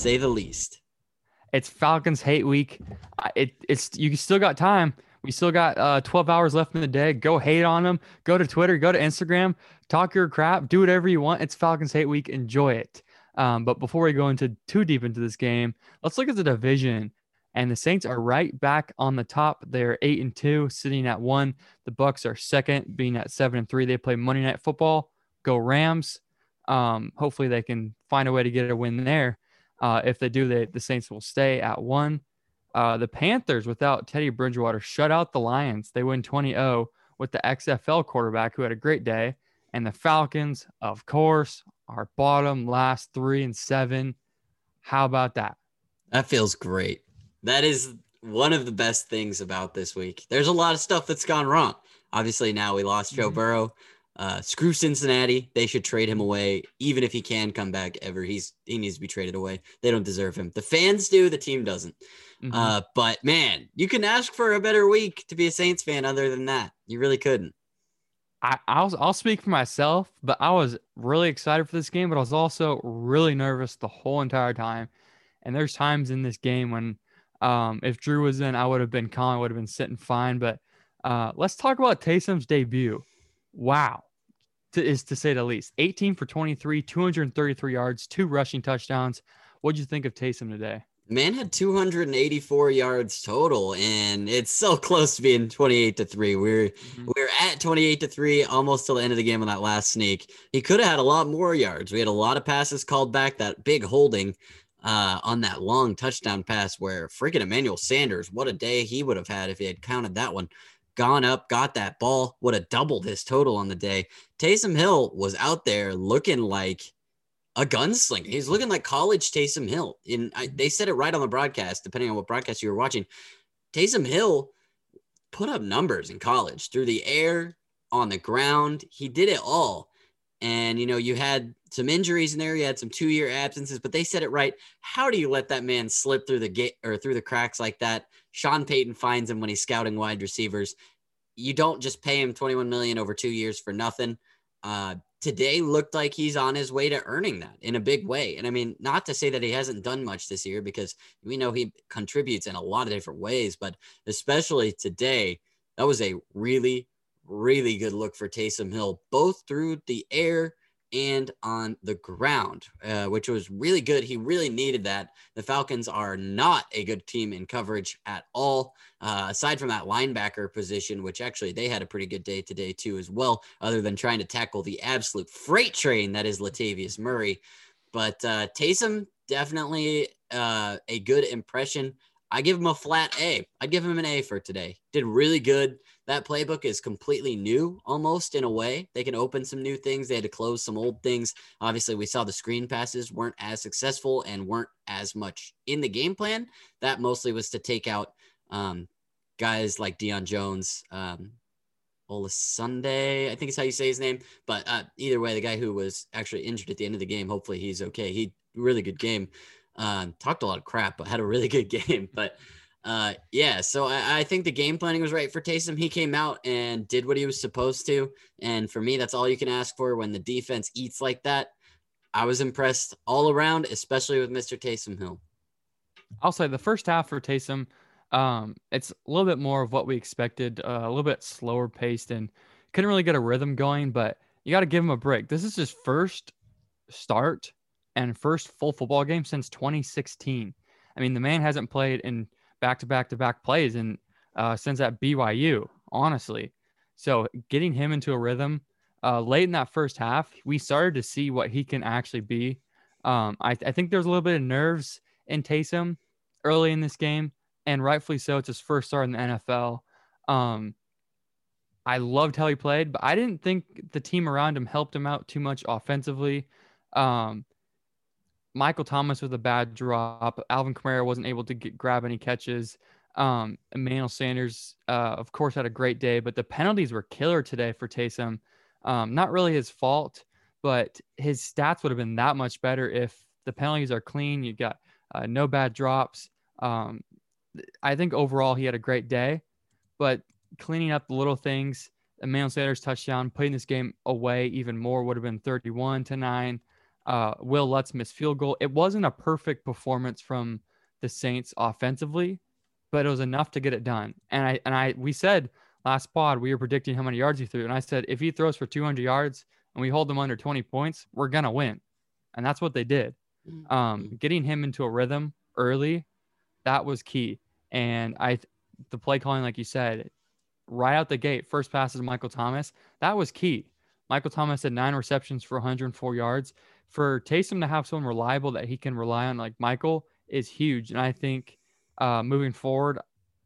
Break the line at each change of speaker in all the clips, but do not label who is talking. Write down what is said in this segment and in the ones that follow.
say the
least.
It's Falcons hate week. It it's you still got time. We still got uh 12 hours left in the day. Go hate on them. Go to Twitter. Go to Instagram. Talk your crap. Do whatever you want. It's Falcons hate week. Enjoy it. Um, but before we go into too deep into this game, let's look at the division. And the Saints are right back on the top. They're eight and two, sitting at one. The Bucs are second, being at seven and three. They play Monday Night Football. Go Rams. Um, hopefully they can find a way to get a win there. Uh, if they do, they, the Saints will stay at one. Uh, the Panthers, without Teddy Bridgewater, shut out the Lions. They win 20 0 with the XFL quarterback who had a great day. And the Falcons, of course, are bottom last three and seven. How about that?
That feels great. That is one of the best things about this week. There's a lot of stuff that's gone wrong. Obviously, now we lost Joe
Mhm.
Burrow. Uh, screw Cincinnati. They should trade him away, even if he can come back ever. He's he needs to be traded away. They don't deserve him. The fans do. The team doesn't.
Mhm.
Uh, but man, you can ask for a better week to be a Saints fan. Other than that, you really couldn't.
I, I'll I'll speak for myself, but I was really excited for this game, but I was also really nervous the whole entire time. And there's times in this game when, um, if Drew was in, I would have been calm, I would have been sitting fine. But uh, let's talk about Taysom's debut. Wow, to, is to say the least. 18 for 23, 233 yards, two rushing touchdowns. What'd you think of Taysom today?
Man had 284 yards total, and it's so close to being 28 to 3. We're
Mhm.
we're at 28 to 3 almost till the end of the game on that last sneak. He could have had a lot more yards. We had a lot of passes called back, that big holding uh, on that long touchdown pass where freaking Emmanuel Sanders, what a day he would have had if he had counted that one. Gone up, got that ball, would have doubled his total on the day. Taysom Hill was out there looking like a gunslinger. He's looking like college Taysom Hill. And I, they said it right on the broadcast, depending on what broadcast you were watching. Taysom Hill put up numbers in college through the air, on the ground. He did it all. And, you know, you had some injuries in there. You had some two year absences, but they said it right. How do you let that man slip through the gate or through the cracks like that? Sean Payton finds him when he's scouting wide receivers. You don't just pay him 21 million over two years for nothing. Uh, today looked like he's on his way to earning that in a big way. And I mean, not to say that he hasn't done much this year because we know he contributes in a lot of different ways, but especially today, that was a really, really good look for Taysom Hill, both through the air and on the ground, uh, which was really good. He really needed that. The Falcons are not a good team in coverage at all, uh, aside from that linebacker position, which actually they had a pretty good day today, too, as well, other than trying to tackle the absolute freight train that is Latavius Murray. But uh, Taysom, definitely uh, a good impression. I give him a flat A. I'd give him an A for today. Did really good. That playbook is completely new, almost in a way. They can open some new things. They had to close some old things. Obviously, we saw the screen passes weren't as successful and weren't as much in the game plan. That mostly was to take out um, guys like Deion Jones, um, Ola Sunday, I think is how you say his name. But uh, either way, the guy who was actually injured at the end of the game, hopefully he's okay. He really good game. Um, talked a lot of crap, but had a really good game. But uh, yeah, so I, I think the game planning was right for Taysom. He came out and did what he was supposed to. And for me, that's all you can ask for when the defense eats like that. I was impressed all around, especially with Mr. Taysom Hill.
I'll say the first half for Taysom, um, it's a little bit more of what we expected, uh, a little bit slower paced, and couldn't really get a rhythm going. But you got to give him a break. This is his first start and first full football game since 2016. I mean, the man hasn't played in back to back to back plays uh, since at BYU, honestly. So getting him into a rhythm uh, late in that first half, we started to see what he can actually be. Um, I, I think there's a little bit of nerves in Taysom early in this game, and rightfully so. It's his first start in the NFL. Um, I loved how he played, but I didn't think the team around him helped him out too much offensively. Um, Michael Thomas with a bad drop. Alvin Kamara wasn't able to get, grab any catches. Um, Emmanuel Sanders, uh, of course, had a great day, but the penalties were killer today for Taysom. Um, not really his fault, but his stats would have been that much better if the penalties are clean. You got uh, no bad drops. Um, I think overall he had a great day, but cleaning up the little things, Emmanuel Sanders touchdown, putting this game away even more would have been 31 to 9. Uh, Will Lutz missed field goal. It wasn't a perfect performance from the Saints offensively, but it was enough to get it done. And I and I we said last pod we were predicting how many yards he threw, and I said if he throws for 200 yards and we hold them under 20 points, we're gonna win, and that's what they did.
Mm-hmm.
Um, getting him into a rhythm early, that was key. And I, the play calling, like you said, right out the gate, first pass is Michael Thomas. That was key. Michael Thomas had nine receptions for 104 yards. For Taysom to have someone reliable that he can rely on, like Michael, is huge. And I think uh, moving forward,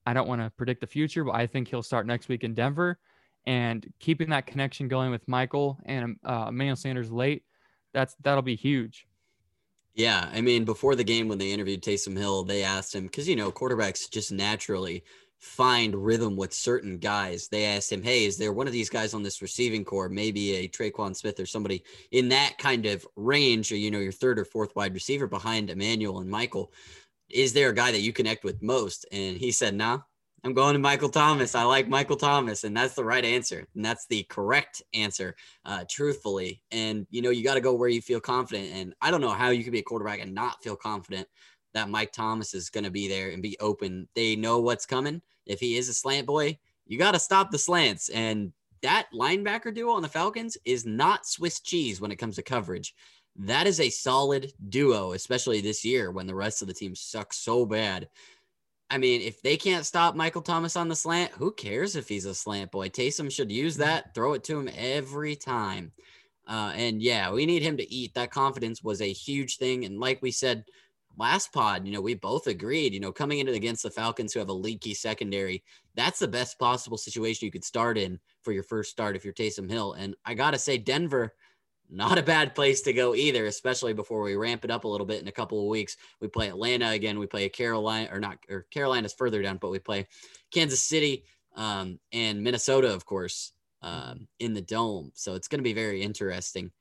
I don't want to predict the future, but I think he'll start next week in Denver. And keeping that connection going with Michael and uh, Emmanuel Sanders late, that's that'll be huge.
Yeah, I mean, before the game when they interviewed Taysom Hill, they asked him because you know quarterbacks just naturally find rhythm with certain guys. They asked him, "Hey, is there one of these guys on this receiving corps, maybe a Tre'Quan Smith or somebody in that kind of range, or you know, your third or fourth wide receiver behind Emmanuel and Michael? Is there a guy that you connect with most?" And he said, "Nah, I'm going to Michael Thomas. I like Michael Thomas, and that's the right answer, and that's the correct answer, uh, truthfully. And you know, you got to go where you feel confident. And I don't know how you can be a quarterback and not feel confident that Mike Thomas is going to be there and be open. They know what's coming. If he is a slant boy, you got to stop the slants. And that linebacker duo on the Falcons is not Swiss cheese when it comes to coverage. That is a solid duo, especially this year when the rest of the team sucks so bad. I mean, if they can't stop Michael Thomas on the slant, who cares if he's a slant boy? Taysom should use that, throw it to him every time. Uh, and yeah, we need him to eat. That confidence was a huge thing. And like we said last pod, you know, we both agreed, you know, coming into against the Falcons who have a leaky secondary, that's the best possible situation you could start in for your first start if you're Taysom Hill. And I got to say, Denver not a bad place to go either, especially before we ramp it up a little bit in a couple of weeks. We play Atlanta again. We play a Carolina or not, or Carolina's further down, but we play Kansas City um, and Minnesota, of course, um, in the dome. So it's going to be very interesting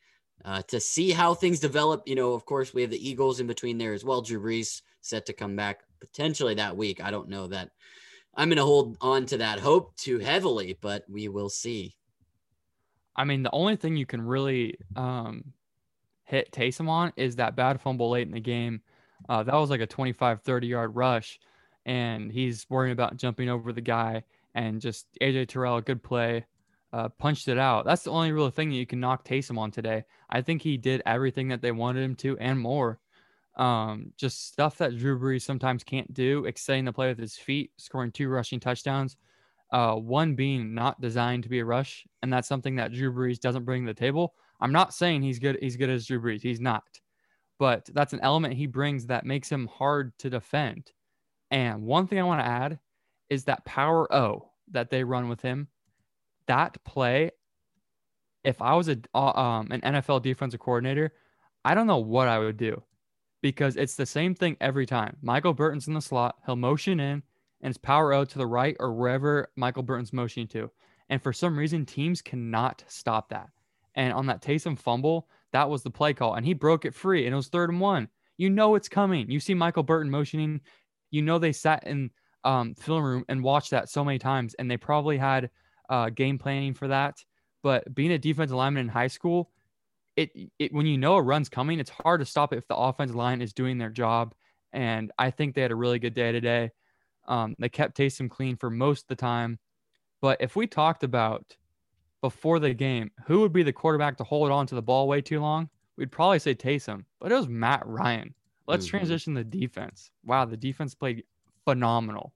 uh, to see how things develop. You know, of course, we have the Eagles in between there as well. Drew Brees set to come back potentially that week. I don't know that. I'm going to hold on to that hope too heavily, but we will see.
I mean, the only thing you can really um, hit Taysom on is that bad fumble late in the game. Uh, that was like a 25, 30 yard rush, and he's worrying about jumping over the guy. And just AJ Terrell, good play, uh, punched it out. That's the only real thing that you can knock Taysom on today. I think he did everything that they wanted him to and more. Um, just stuff that Drew Brees sometimes can't do, extending the play with his feet, scoring two rushing touchdowns uh, one being not designed to be a rush, and that's something that Drew Brees doesn't bring to the table. I'm not saying he's good. He's good as Drew Brees. He's not, but that's an element he brings that makes him hard to defend. And one thing I want to add is that power O that they run with him. That play, if I was a uh, um, an NFL defensive coordinator, I don't know what I would do because it's the same thing every time. Michael Burton's in the slot. He'll motion in and it's power O to the right or wherever Michael Burton's motioning to. And for some reason, teams cannot stop that. And on that Taysom fumble, that was the play call. And he broke it free and it was third and one. You know it's coming. You see Michael Burton motioning. You know they sat in um, film room and watched that so many times, and they probably had uh, game planning for that. But being a defensive lineman in high school, it, it when you know a run's coming, it's hard to stop it if the offensive line is doing their job. And I think they had a really good day today. Um, they kept Taysom clean for most of the time. But if we talked about before the game, who would be the quarterback to hold on to the ball way too long? We'd probably say Taysom, but it was Matt Ryan. Let's mm-hmm. transition the defense. Wow, the defense played phenomenal.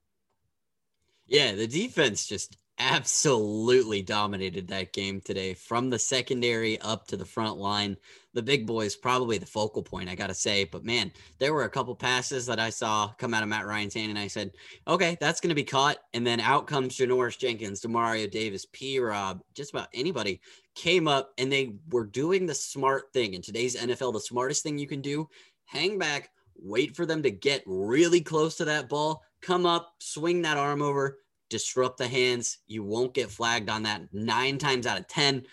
Yeah, the defense just absolutely dominated that game today from the secondary up to the front line. The big boys probably the focal point, I got to say. But man, there were a couple passes that I saw come out of Matt Ryan's hand, and I said, okay, that's going to be caught. And then out comes Janoris Jenkins, Demario Davis, P. Rob, just about anybody came up and they were doing the smart thing. In today's NFL, the smartest thing you can do hang back, wait for them to get really close to that ball, come up, swing that arm over, disrupt the hands. You won't get flagged on that nine times out of 10,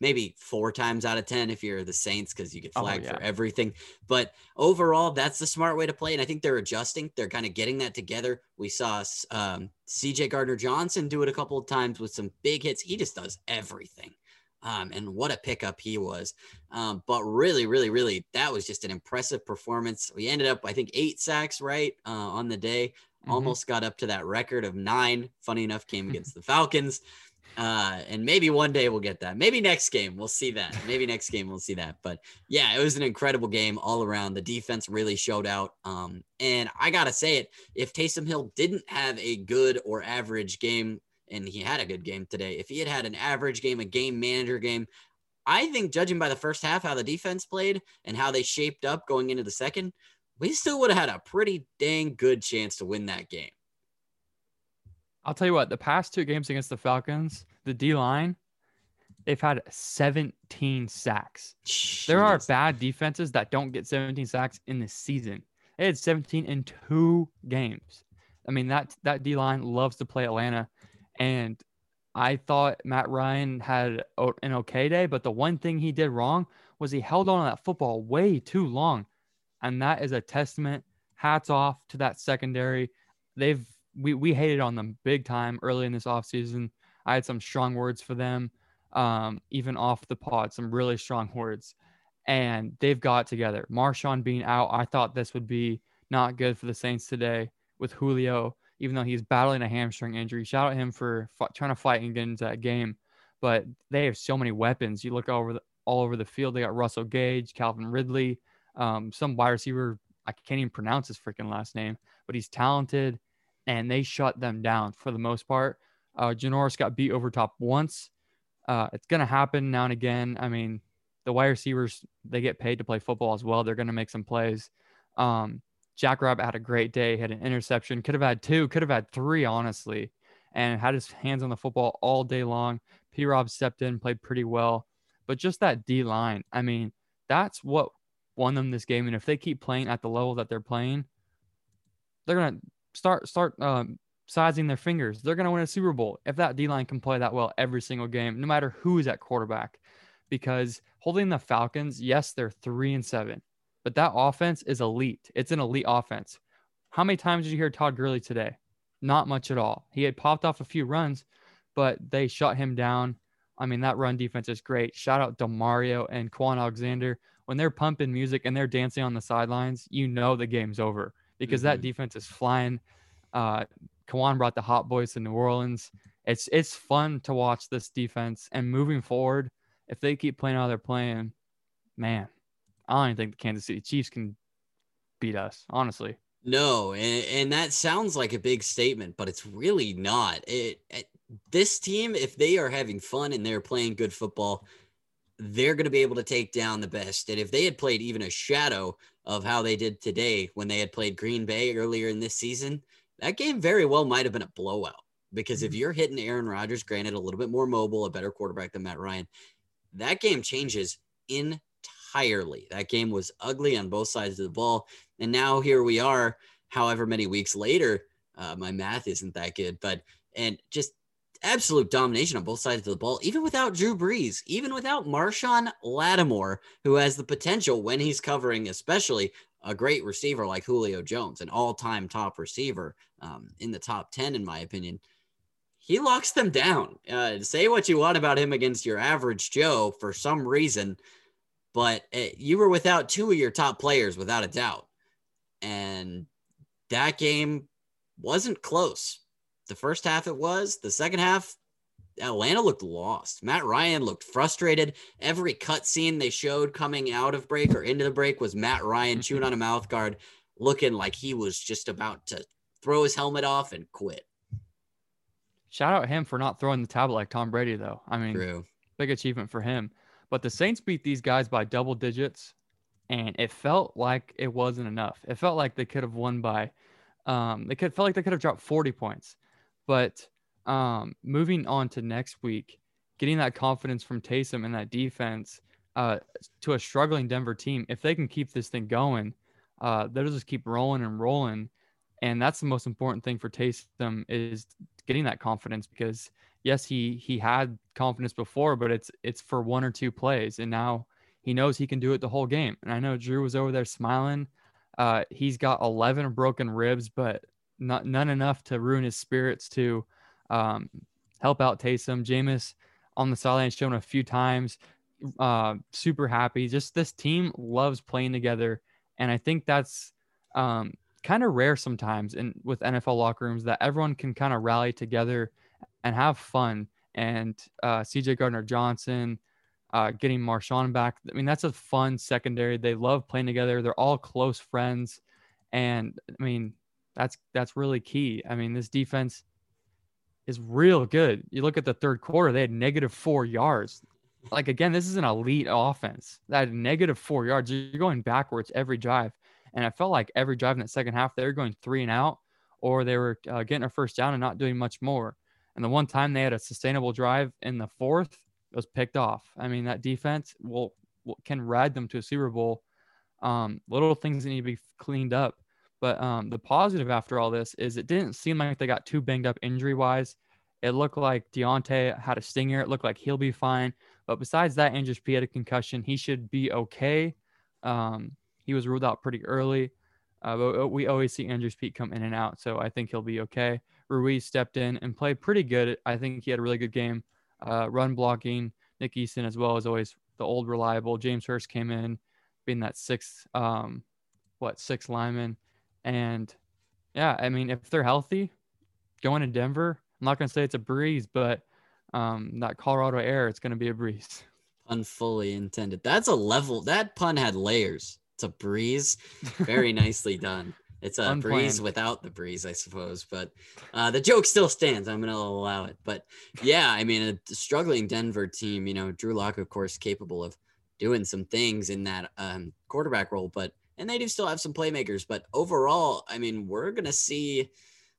maybe four times out of 10 if you're the Saints, because you get
Oh,
flagged
yeah.
for everything. But overall, that's the smart way to play. And I think they're adjusting. They're kind of getting that together. We saw um, CJ Gardner Johnson do it a couple of times with some big hits. He just does everything. Um, and what a pickup he was. Um, but really, really, really, that was just an impressive performance. We ended up, I think, eight sacks, right, uh, on the day.
Mhm.
Almost got up to that record of nine. Funny enough, came against the Falcons. Uh, and maybe one day we'll get that. Maybe next game we'll see that. Maybe next game we'll see that. But yeah, it was an incredible game all around. The defense really showed out. Um, and I gotta say it, if Taysom Hill didn't have a good or average game, and he had a good game today, if he had had an average game, a game manager game, I think judging by the first half, how the defense played and how they shaped up going into the second, we still would have had a pretty dang good chance to win that game.
I'll tell you what, the past two games against the Falcons, the D line, they've had 17 sacks. There are bad defenses that don't get 17 sacks in the season. They had 17 in two games. I mean, that that D line loves to play Atlanta. And I thought Matt Ryan had an okay day, but the one thing he did wrong was he held on to that football way too long. And that is a testament. Hats off to that secondary. They've we we hated on them big time early in this offseason. I had some strong words for them, um, even off the pod, some really strong words. And they've got together. Marshon being out, I thought this would be not good for the Saints today with Julio, even though he's battling a hamstring injury. Shout out him for f- trying to fight and get into that game. But they have so many weapons. You look over the, all over the field. They got Russell Gage, Calvin Ridley, um, some wide receiver. I can't even pronounce his freaking last name, but he's talented, and they shut them down for the most part. Uh, Janoris got beat over top once. Uh, it's gonna happen now and again. I mean, the wide receivers they get paid to play football as well. They're gonna make some plays. Um, Jack Rabbit had a great day. Had an interception. Could have had two. Could have had three, honestly, and had his hands on the football all day long. P. Rob stepped in, played pretty well, but just that D line. I mean, that's what won them this game. And if they keep playing at the level that they're playing, they're gonna start start um, sizing their fingers. They're gonna win a Super Bowl if that D line can play that well every single game, no matter who's at quarterback. Because holding the Falcons, yes, they're three and seven, but that offense is elite. It's an elite offense. How many times did you hear Todd Gurley today? Not much at all. He had popped off a few runs, but they shut him down. I mean, that run defense is great. Shout out Demario and Kwon Alexander. When they're pumping music and they're dancing on the sidelines, you know the game's over because that
Mhm.
defense is flying. Uh, Kwon brought the hot boys to New Orleans. It's it's fun to watch this defense and moving forward. If they keep playing how they're playing, man, I don't even think the Kansas City Chiefs can beat us. Honestly,
No, and, and that sounds like a big statement, but it's really not. It, it this team, if they are having fun and they're playing good football, they're going to be able to take down the best. And if they had played even a shadow of how they did today when they had played Green Bay earlier in this season, that game very well might have been a blowout. Because if you're hitting Aaron Rodgers, granted a little bit more mobile, a better quarterback than Matt Ryan, that game changes entirely. That game was ugly on both sides of the ball. And now here we are, however many weeks later. Uh, my math isn't that good, but and just absolute domination on both sides of the ball, even without Drew Brees, even without Marshon Lattimore, who has the potential when he's covering, especially a great receiver like Julio Jones, an all-time top receiver um, in the top 10, in my opinion. He locks them down. Uh, say what you want about him against your average Joe for some reason, but uh, you were without two of your top players without a doubt. And that game wasn't close. The first half it was. The second half, Atlanta looked lost. Matt Ryan looked frustrated. Every cut scene they showed coming out of break or into the break was Matt Ryan chewing on a mouth guard, looking like he was just about to throw his helmet off and quit.
shout out him for not throwing the tablet like Tom Brady, though. I mean,
True.
big achievement for him. But the Saints beat these guys by double digits, and it felt like it wasn't enough. It felt like they could have won by, um, they could felt like they could have dropped 40 points. But um, moving on to next week, getting that confidence from Taysom and that defense uh, to a struggling Denver team, if they can keep this thing going, uh, they'll just keep rolling and rolling. And that's the most important thing for Taysom is getting that confidence because yes, he he had confidence before, but it's it's for one or two plays, and now he knows he can do it the whole game. And I know Drew was over there smiling. Uh, he's got 11 broken ribs, but not none enough to ruin his spirits to um, help out Taysom. Jameis on the sideline shown a few times, uh, super happy. Just this team loves playing together, and I think that's um, kind of rare sometimes in with NFL locker rooms that everyone can kind of rally together and have fun. And uh, CJ Gardner Johnson, uh, getting Marshon back. I mean, that's a fun secondary. They love playing together. They're all close friends, and I mean, that's that's really key. I mean, this defense is real good. You look at the third quarter; they had negative four yards. Like again, this is an elite offense. That negative four yards. You're going backwards every drive, and I felt like every drive in that second half they were going three and out, or they were uh, getting a first down and not doing much more. And the one time they had a sustainable drive in the fourth, it was picked off. I mean, that defense will, will can ride them to a Super Bowl. Um, little things that need to be cleaned up. But um, the positive after all this is it didn't seem like they got too banged up injury wise. It looked like Deonte had a stinger. It looked like he'll be fine. But besides that, Andrus Peat had a concussion. He should be okay. Um, he was ruled out pretty early. Uh, but we always see Andrus Peat come in and out. So I think he'll be okay. Ruiz stepped in and played pretty good. I think he had a really good game. Uh, run blocking, Nick Easton as well as always the old reliable. James Hurst came in, being that sixth, um, what six lineman, and yeah, I mean if they're healthy, going to Denver, I'm not gonna say it's a breeze, but um, that Colorado air, it's gonna be a breeze.
Pun fully intended. That's a level. That pun had layers. It's a breeze. Very nicely done. It's a
Unplanned.
breeze without the breeze, I suppose. But uh, the joke still stands. I'm going to allow it. But yeah, I mean, a struggling Denver team, you know, Drew Lock, of course, capable of doing some things in that um, quarterback role, but and they do still have some playmakers. But overall, I mean, we're to see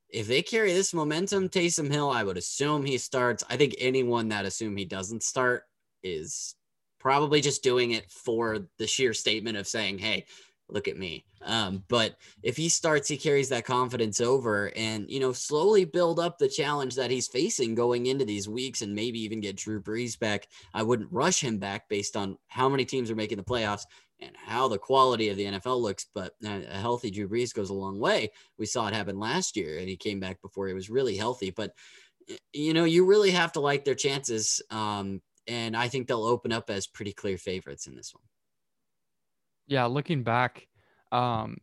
if they carry this momentum. Taysom Hill, I would assume he starts. I think anyone that assume he doesn't start is probably just doing it for the sheer statement of saying, hey, look at me. Um, but if he starts, he carries that confidence over and, you know, slowly build up the challenge that he's facing going into these weeks and maybe even get Drew Brees back. I wouldn't rush him back based on how many teams are making the playoffs and how the quality of the NFL looks. But a healthy Drew Brees goes a long way. We saw it happen last year and he came back before he was really healthy. But, you know, you really have to like their chances. Um, and I think they'll open up as pretty clear favorites in this one.
Yeah, looking back, um,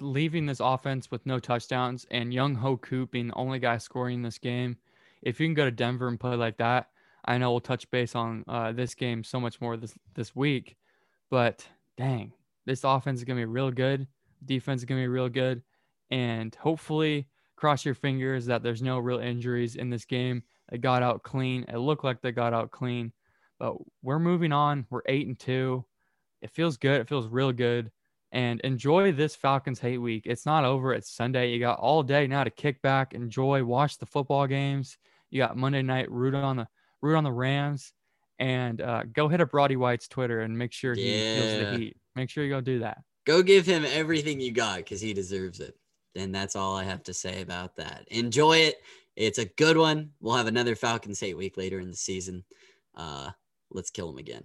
leaving this offense with no touchdowns and Younghoe Koo being the only guy scoring this game. If you can go to Denver and play like that, I know we'll touch base on uh, this game so much more this this week. But dang, this offense is gonna be real good. Defense is gonna be real good, and hopefully, cross your fingers that there's no real injuries in this game. They got out clean. It looked like they got out clean, but we're moving on. We're eight and two. It feels good. It feels real good and enjoy this Falcons hate week. It's not over. It's Sunday. You got all day now to kick back, enjoy, watch the football games. You got Monday night root on the root on the Rams, and uh, go hit up Roddy White's Twitter and make sure he feels the heat. Make sure you go do that.
Go give him everything you got because he deserves it. And that's all I have to say about that. Enjoy it. It's a good one. We'll have another Falcons hate week later in the season. Uh, let's kill him again.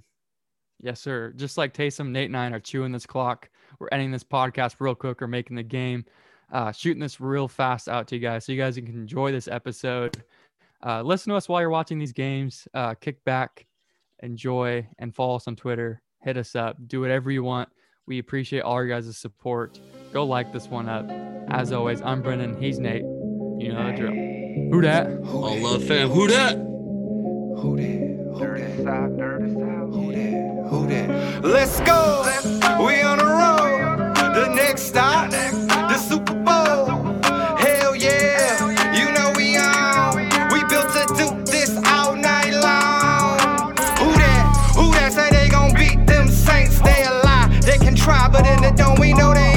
Yes, sir. Just like Taysom, Nate and I are chewing this clock. We're ending this podcast real quick. We're making the game, uh, shooting this real fast out to you guys so you guys can enjoy this episode. Uh, listen to us while you're watching these games. Uh, kick back, enjoy, and follow us on Twitter. Hit us up. Do whatever you want. We appreciate all your guys' support. Go like this one up. As always, I'm Brennan. He's Nate. You know the drill. Who dat?
All love fam. Who that?
Who that? Who
Dirty
that?
South, dirty South.
Who that? Who that? Let's go. We on the road. The next stop, we know that.